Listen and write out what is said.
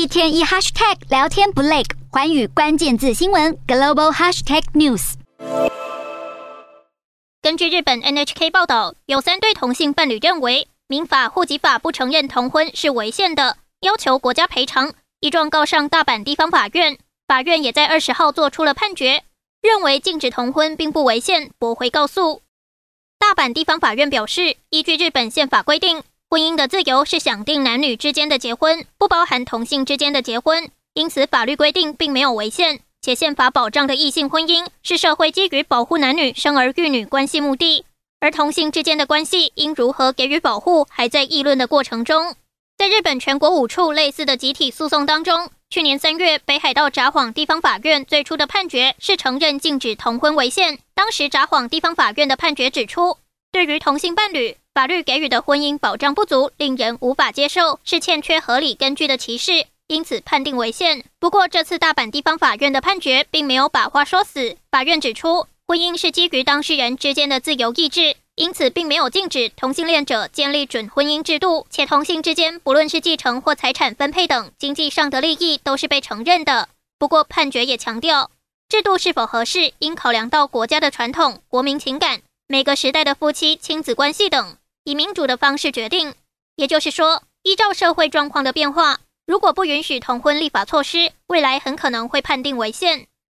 一天一 hashtag 聊天不累，寰宇关键字新闻 global hashtag news。根据日本 NHK 报道，有三对同性伴侣认为民法户籍法不承认同婚是违宪的，要求国家赔偿，一状告上大阪地方法院。法院也在二十号做出了判决，认为禁止同婚并不违宪，驳回告诉。大阪地方法院表示，依据日本宪法规定。婚姻的自由是想定男女之间的结婚，不包含同性之间的结婚，因此法律规定并没有违宪。且宪法保障的异性婚姻是社会基于保护男女生儿育女关系目的，而同性之间的关系应如何给予保护，还在议论的过程中。在日本全国五处类似的集体诉讼当中，去年三月北海道札幌地方法院最初的判决是承认禁止同婚违宪。当时札幌地方法院的判决指出，对于同性伴侣，法律给予的婚姻保障不足，令人无法接受，是欠缺合理根据的歧视，因此判定违宪。不过，这次大阪地方法院的判决并没有把话说死。法院指出，婚姻是基于当事人之间的自由意志，因此并没有禁止同性恋者建立准婚姻制度，且同性之间不论是继承或财产分配等经济上的利益都是被承认的。不过，判决也强调，制度是否合适，应考量到国家的传统、国民情感、每个时代的夫妻亲子关系等。以民主的方式决定，也就是说，依照社会状况的变化，如果不允许同婚立法措施，未来很可能会判定违宪。